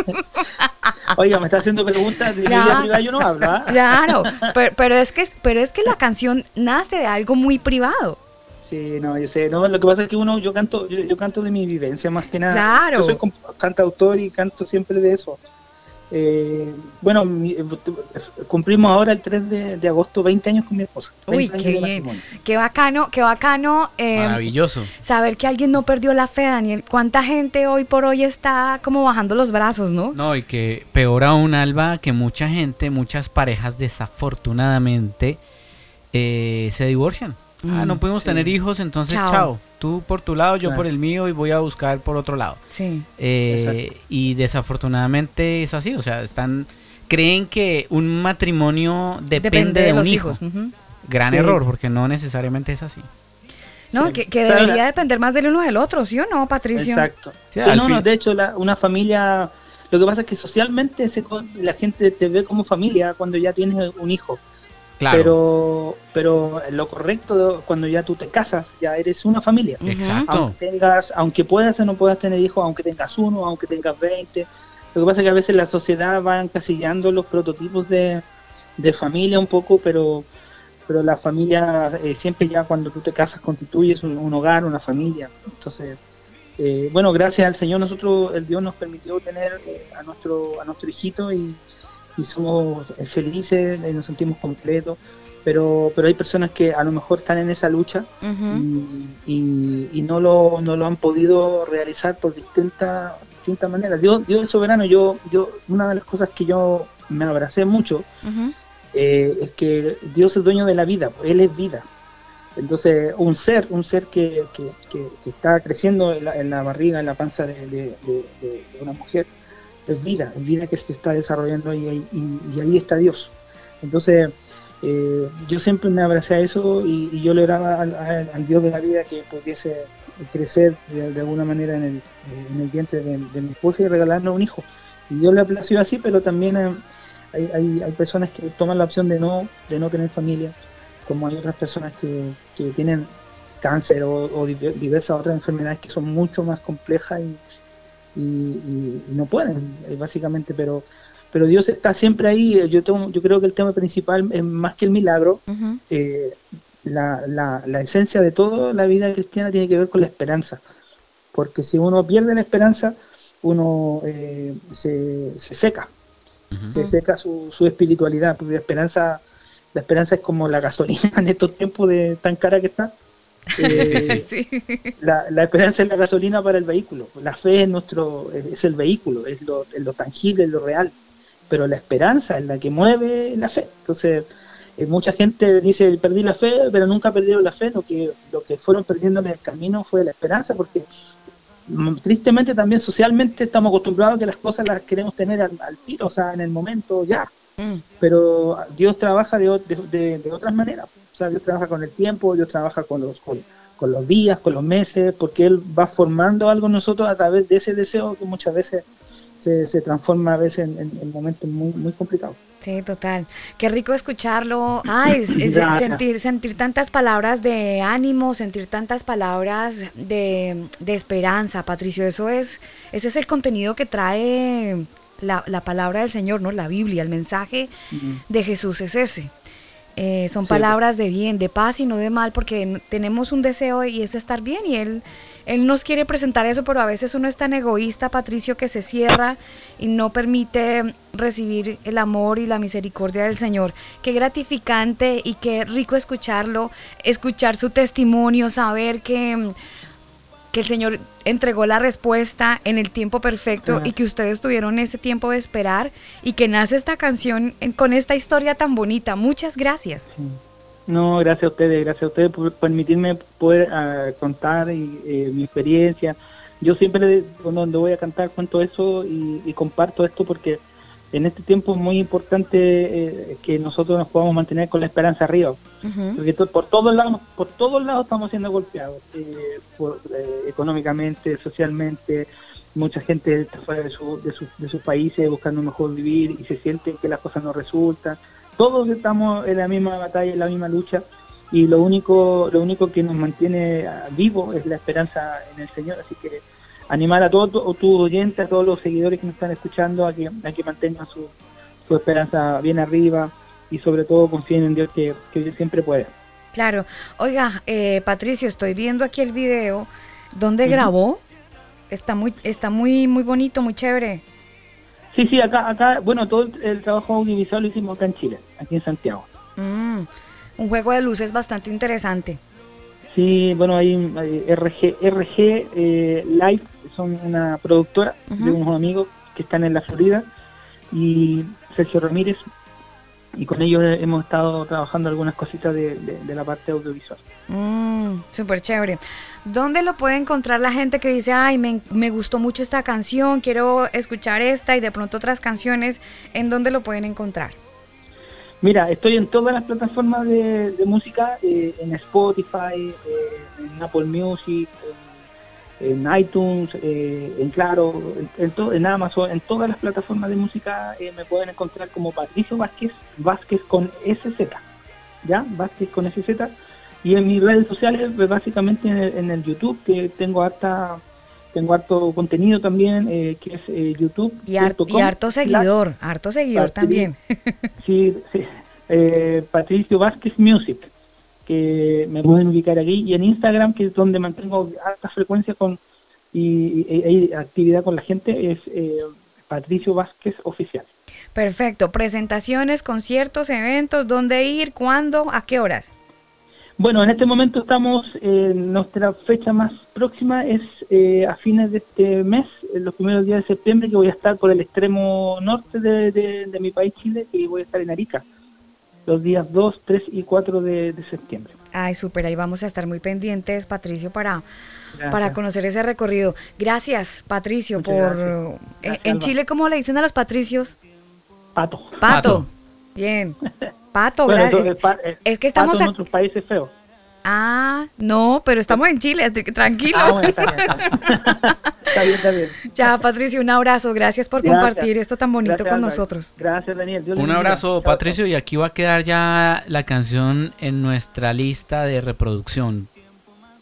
Oiga, me está haciendo preguntas vida privada, yo no hablo, ¿ah? claro, pero, pero es que pero es que la canción nace de algo muy privado. Sí, no, yo sé, no, lo que pasa es que uno, yo canto, yo, yo canto de mi vivencia más que nada. Claro. Yo soy cantautor y canto siempre de eso. Eh, bueno, mi- eh, cumplimos ahora el 3 de, de agosto 20 años con mi esposa. Uy, 20 años qué bien. Qué bacano, qué bacano eh, Maravilloso. saber que alguien no perdió la fe, Daniel. ¿Cuánta gente hoy por hoy está como bajando los brazos, no? No, y que peor aún, Alba, que mucha gente, muchas parejas desafortunadamente eh, se divorcian. ah, Mm, no pudimos sí. tener hijos, entonces Chao. chao. Tú por tu lado, yo Claro. por el mío y voy a buscar por otro lado. Sí. Eh, y desafortunadamente es así, o sea, están creen que un matrimonio depende, de, un hijo. Gran Sí. error, porque no necesariamente es así. No, Sí. que, que O sea, debería depender más del uno del otro, ¿sí o no, Patricio? Exacto. Sí, no, no, de hecho, la- una familia, lo que pasa es que socialmente se con- la gente te ve como familia cuando ya tienes un hijo. Claro. Pero, pero lo correcto cuando ya tú te casas, ya eres una familia. Exacto. Aunque tengas, aunque puedas o no puedas tener hijos, aunque tengas uno, aunque tengas 20. Lo que pasa es que a veces la sociedad va encasillando los prototipos de, de familia un poco, pero pero la familia eh, siempre ya cuando tú te casas constituyes un, un hogar, una familia. Entonces, eh, bueno, gracias al Señor nosotros, el Dios nos permitió tener eh, a nuestro a nuestro hijito y, y somos eh, felices, eh, nos sentimos completos. Pero, pero hay personas que a lo mejor están en esa lucha y, y- y no, lo, no lo han podido realizar por distintas distintas maneras. Dios, Dios es soberano. Yo, yo, una de las cosas que yo me abracé mucho eh, es que Dios es dueño de la vida, Él es vida. Entonces, un ser, un ser que, que- que- que está creciendo en la, en la barriga, en la panza de, de- de- de- de una mujer, es vida, es vida que se está desarrollando y, y- ahí está Dios. Entonces, eh, yo siempre me abracé a eso y, yo le oraba al, Dios de la vida que pudiese crecer de, alguna manera en el, en el vientre de, mi esposa y regalarnos un hijo. Y Dios le ha así, pero también eh, hay, hay, personas que toman la opción de no, de no tener familia, como hay otras personas que, que tienen cáncer o, o diver- diversas otras enfermedades que son mucho más complejas y, y- y- y no pueden, eh, básicamente, pero pero Dios está siempre ahí. Yo, tengo, yo creo que el tema principal es más que el milagro. Eh, la, la, la esencia de toda la vida cristiana tiene que ver con la esperanza. Porque si uno pierde la esperanza, uno eh, se, se seca, se seca su, su espiritualidad, porque la esperanza, la esperanza es como la gasolina en estos tiempos de tan cara que está. Eh, Sí. la, la esperanza es la gasolina para el vehículo. La fe es nuestro, es, es el vehículo, es lo, es lo tangible, es lo real. Pero la esperanza es la que mueve la fe. Entonces, eh, mucha gente dice perdí la fe, pero nunca perdieron la fe. Lo que, lo que fueron perdiendo en el camino fue la esperanza, porque mm, tristemente también socialmente estamos acostumbrados a que las cosas las queremos tener al, al tiro, o sea, en el momento ya. Mm. Pero Dios trabaja de, o- de, de- de otras maneras. O sea, Dios trabaja con el tiempo, Dios trabaja con los, con, con los días, con los meses, porque Él va formando algo en nosotros a través de ese deseo que muchas veces se, se transforma a veces en, en- en momentos muy, muy complicados. Sí, total. Qué rico escucharlo. Ay, es- es Gracias. sentir, sentir tantas palabras de ánimo, sentir tantas palabras de, de esperanza, Patricio. Eso es, eso es el contenido que trae la, la palabra del Señor, ¿no? La Biblia, el mensaje de Jesús es ese. Eh, son Sí. palabras de bien, de paz y no de mal, porque tenemos un deseo y es estar bien y él, él nos quiere presentar eso, pero a veces uno es tan egoísta, Patricio, que se cierra y no permite recibir el amor y la misericordia del Señor. Qué gratificante y qué rico escucharlo, escuchar su testimonio, saber que, que el Señor entregó la respuesta en el tiempo perfecto Ajá. y que ustedes tuvieron ese tiempo de esperar y que nace esta canción en- con esta historia tan bonita. Muchas gracias. No, gracias a ustedes, gracias a ustedes por permitirme poder ah, contar y, eh, mi experiencia. Yo siempre cuando voy a cantar cuento eso y, y comparto esto porque en este tiempo es muy importante eh, que nosotros nos podamos mantener con la esperanza arriba. Porque to- por todos lados, por todos lados estamos siendo golpeados, eh, por, eh, económicamente, socialmente. Mucha gente está fuera de, su, de, sus- de sus países buscando un mejor vivir y se siente que las cosas no resultan. Todos estamos en la misma batalla, en la misma lucha y lo único, lo único que nos mantiene ah, vivos es la esperanza en el Señor. Así que animar a todos tus tu oyentes, a todos los seguidores que nos están escuchando a que, a que mantengan su, su esperanza bien arriba y sobre todo confíen en Dios que, que Dios siempre puede. Claro. Oiga, eh, Patricio, estoy viendo aquí el video. ¿Dónde Ujú. grabó? Está muy, está muy, muy bonito, muy chévere. Sí, sí, acá, acá, bueno, todo el, el trabajo audiovisual lo hicimos acá en Chile, aquí en Santiago. Mm, un juego de luces bastante interesante. Sí, bueno, hay, hay RG, RG eh, Live, son una productora de unos amigos que están en la Florida, y Sergio Ramírez, y con ellos hemos estado trabajando algunas cositas de, de- de la parte audiovisual. Mm, Súper chévere. ¿Dónde lo puede encontrar la gente que dice, ay, me, me gustó mucho esta canción, quiero escuchar esta y de pronto otras canciones? ¿En dónde lo pueden encontrar? Mira, estoy en todas las plataformas de, de música, eh, en Spotify, eh, en Apple Music, en, iTunes, eh, en Claro, en, to- en Amazon, en todas las plataformas de música eh, me pueden encontrar como Patricio Vázquez, Vázquez con SZ, ¿ya? Vázquez con SZ. Y en mis redes sociales, pues, básicamente en el, en el YouTube, que tengo harta tengo harto contenido también, eh, que es eh, YouTube. Y, har- y harto seguidor, harto seguidor también. Sí, sí. Patricio Vázquez Music, que me pueden ubicar aquí, y en Instagram, que es donde mantengo alta frecuencia con y, y- y actividad con la gente, es eh, Patricio Vázquez Oficial. Perfecto. Presentaciones, conciertos, eventos, ¿dónde ir? ¿Cuándo? ¿A qué horas? Bueno, en este momento estamos, eh, nuestra fecha más próxima es eh, a fines de este mes, en los primeros días de septiembre, que voy a estar por el extremo norte de, de- de mi país, Chile, y voy a estar en Arica, los días 2, 3 y 4 de, de septiembre. Ay, súper, ahí vamos a estar muy pendientes, Patricio, para, Gracias. para conocer ese recorrido. Gracias, Patricio, Muchas por... gracias. eh, Gracias, en. Chile, ¿cómo le dicen a los patricios? Pato. Pato. Pato. Bien. Pato, Bueno, gracias. entonces, pa- eh, Es que estamos pato en otros países feos. Ah, no, pero estamos en Chile, tranquilo. Ah, bueno, está bien, está bien. Está bien, está bien. ya, Patricio, un abrazo. Gracias por Gracias. compartir esto tan bonito Gracias, con Alba. nosotros. Gracias, Daniel. Dios Un abrazo, Chao, Patricio, y aquí va a quedar ya la canción en nuestra lista de reproducción.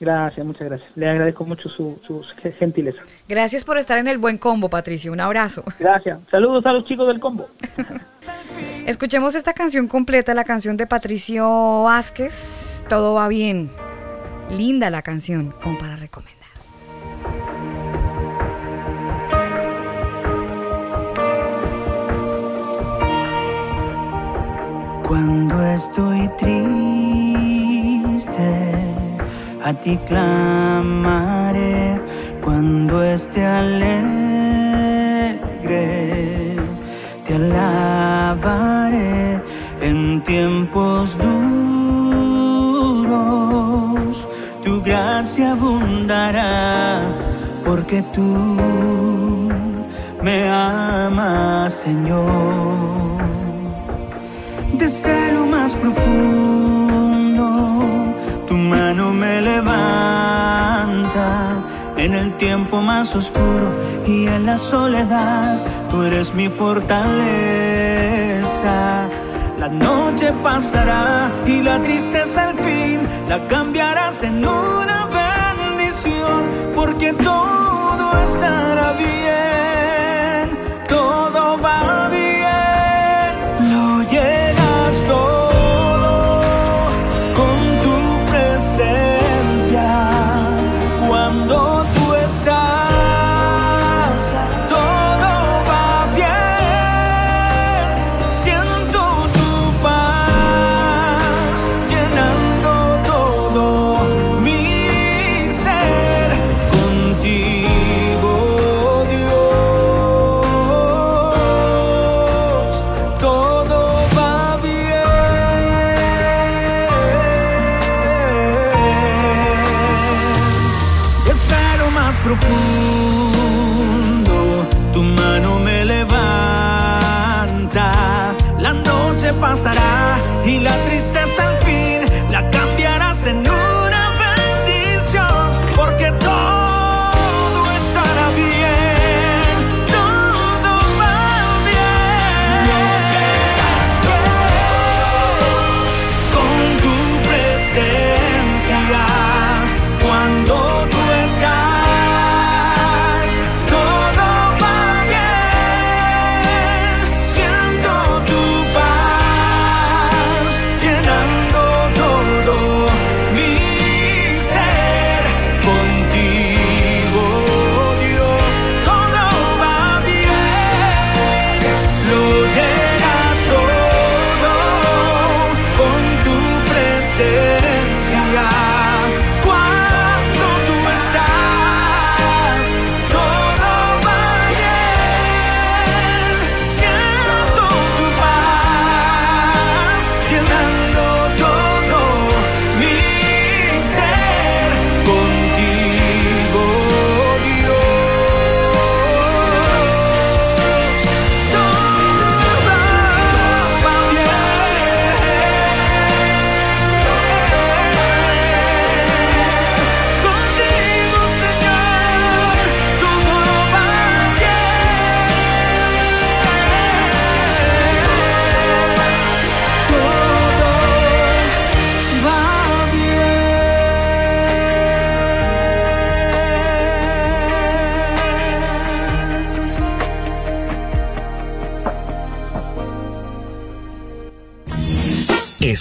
Gracias, muchas gracias. Le agradezco mucho su, su gentileza. Gracias por estar en el buen combo, Patricio. Un abrazo. Gracias. Saludos a los chicos del combo. Escuchemos esta canción completa, la canción de Patricio Vázquez. Todo va bien. Linda la canción, como para recomendar. Cuando estoy triste, a ti clamaré. Cuando esté alegre, te alabaré en tiempos duros. Tu gracia abundará porque tú me amas, Señor desde lo más profundo, me levanta en el tiempo más oscuro y en la soledad, tú eres mi fortaleza. La noche pasará y la tristeza al fin la cambiarás en una bendición, porque todo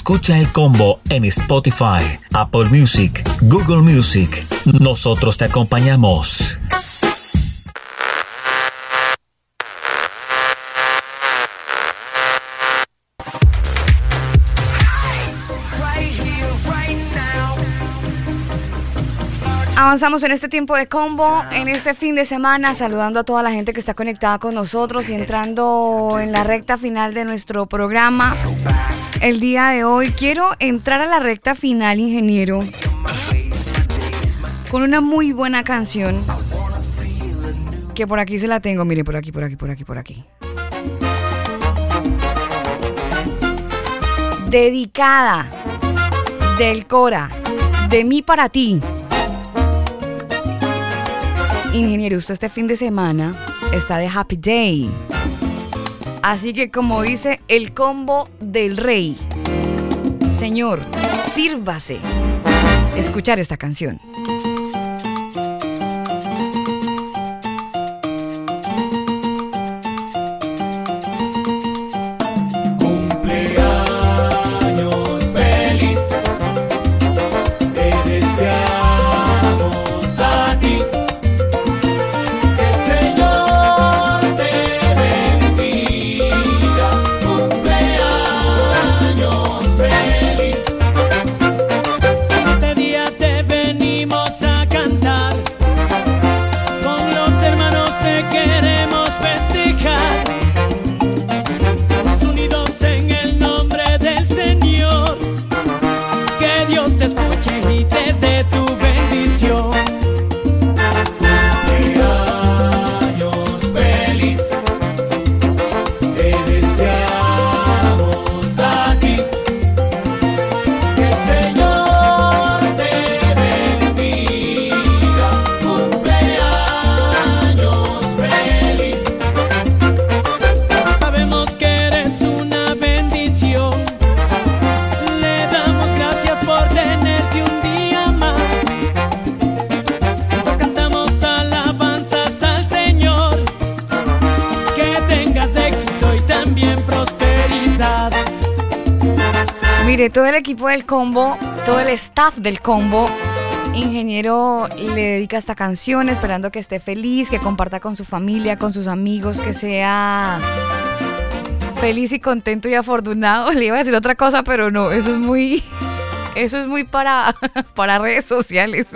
Escucha el combo en Spotify, Apple Music, Google Music. Nosotros te acompañamos. Avanzamos en este tiempo de combo, en este fin de semana, saludando a toda la gente que está conectada con nosotros y entrando en la recta final de nuestro programa. El día de hoy quiero entrar a la recta final, ingeniero, con una muy buena canción que por aquí se la tengo, mire, por aquí, por aquí, por aquí, por aquí. Dedicada del Cora, de mí para ti. Ingeniero, usted este fin de semana está de Happy Day. Así que como dice el combo del rey, señor, sírvase escuchar esta canción. Equipo del combo, todo el staff del combo, ingeniero le dedica esta canción esperando que esté feliz, que comparta con su familia, con sus amigos, que sea feliz y contento y afortunado. Le iba a decir otra cosa, pero no, eso es muy, eso es muy para, para redes sociales.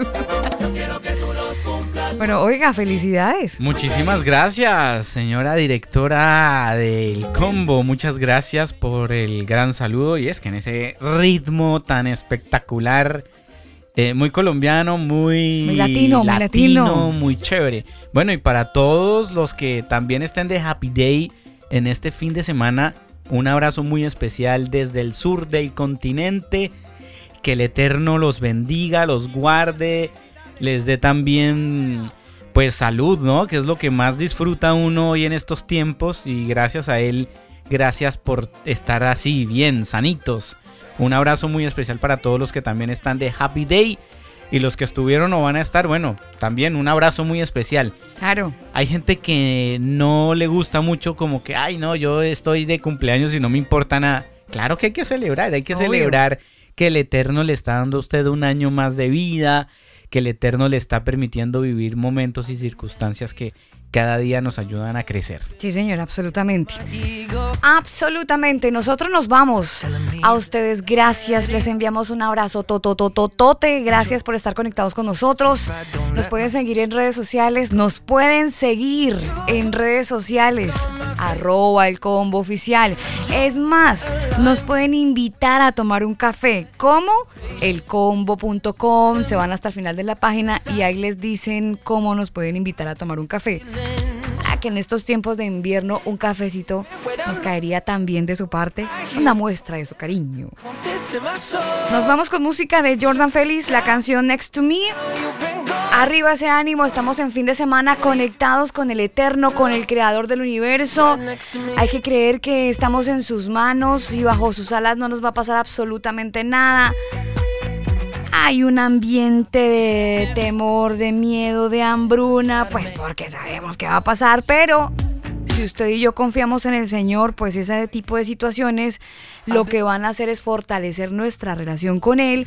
Pero oiga, felicidades. Muchísimas gracias, señora directora del combo. Muchas gracias por el gran saludo. Y es que en ese ritmo tan espectacular, eh, muy colombiano, muy, Muy latino, muy latino. muy chévere. Bueno, y para todos los que también estén de Happy Day en este fin de semana, un abrazo muy especial desde el sur del continente. Que el Eterno los bendiga, los guarde, les dé también pues salud, ¿no? Que es lo que más disfruta uno hoy en estos tiempos y gracias a él, gracias por estar así bien, sanitos. Un abrazo muy especial para todos los que también están de Happy Day y los que estuvieron o van a estar, bueno, también un abrazo muy especial. Claro. Hay gente que no le gusta mucho como que, ay no, yo estoy de cumpleaños y no me importa nada. Claro que hay que celebrar, hay que Obvio. celebrar que el Eterno le está dando a usted un año más de vida, que el Eterno le está permitiendo vivir momentos y circunstancias que cada día nos ayudan a crecer. Sí, señor, absolutamente. Absolutamente. Nosotros nos vamos. A ustedes, gracias. Les enviamos un abrazo totototote. Gracias por estar conectados con nosotros. Nos pueden seguir en redes sociales. Nos pueden seguir en redes sociales. Arroba el combo oficial. Es más, nos pueden invitar a tomar un café. ¿Cómo? Elcombo.com. Se van hasta el final de la página y ahí les dicen cómo nos pueden invitar a tomar un café. En estos tiempos de invierno un cafecito nos caería también de su parte. Una muestra de su cariño. Nos vamos con música de Jordan Félix, la canción Next to Me. Arriba ese ánimo, estamos en fin de semana conectados con el Eterno, con el Creador del Universo. Hay que creer que estamos en sus manos y bajo sus alas no nos va a pasar absolutamente nada. Hay un ambiente de temor, de miedo, de hambruna, pues porque sabemos que va a pasar, pero si usted y yo confiamos en el Señor, pues ese tipo de situaciones lo que van a hacer es fortalecer nuestra relación con Él.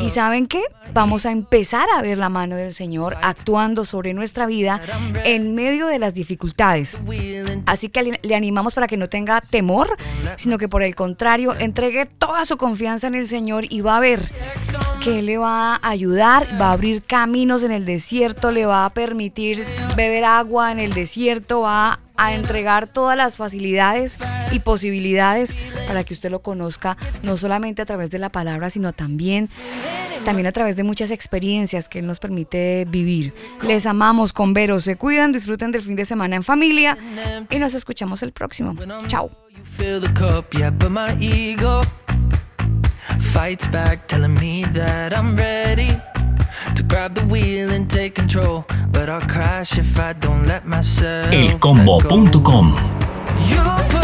¿Y saben qué? Vamos a empezar a ver la mano del Señor actuando sobre nuestra vida en medio de las dificultades. Así que le- animamos para que no tenga temor, sino que por el contrario, entregue toda su confianza en el Señor y va a ver que Él le va a ayudar, va a abrir caminos en el desierto, le va a permitir beber agua en el desierto, va a entregar todas las facilidades y posibilidades para que usted lo conozca, no solamente a través de la palabra, sino también, también a través de muchas experiencias que Él nos permite vivir. Les amamos con veros, se cuidan, disfruten del fin de semana en familia y nos escuchamos el próximo. Chao. fill the cup, yeah, but my ego fights back, telling me that I'm ready to grab the wheel and take control. But I'll crash if I don't let myself. let go. Elcombo.com.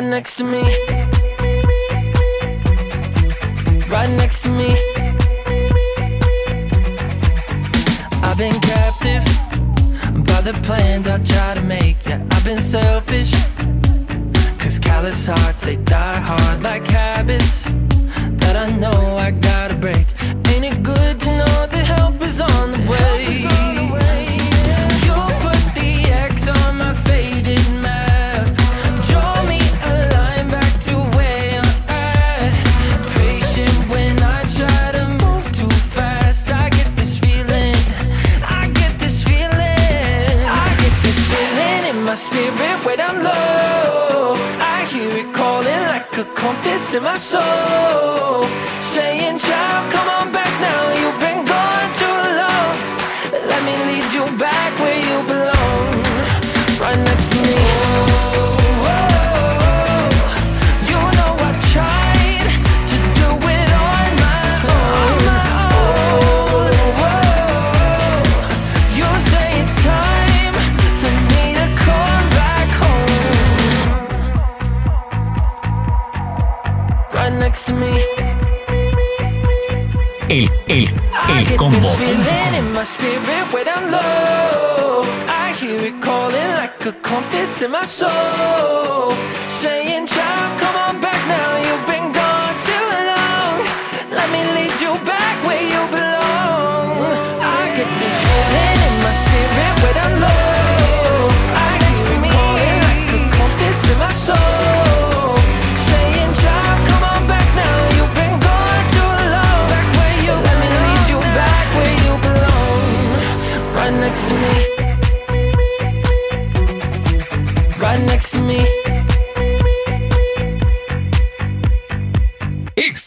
Right next to me. Right next to me. I've been captive by the plans I try to make. Yeah, I've been selfish. Cause callous hearts, they die hard like habits that I know I gotta break. Ain't it good to know the help is on the way? My spirit when I'm low. I hear it calling like a compass in my soul. Saying, child, come on back now. You've been El, el, el combo. this feeling in my spirit when I'm low. I hear it calling like a compass in my soul, saying, "Child, come on back now. You've been gone too long. Let me lead you back where you belong." I get this feeling in my spirit when I'm low. I hear it calling like a compass in my soul,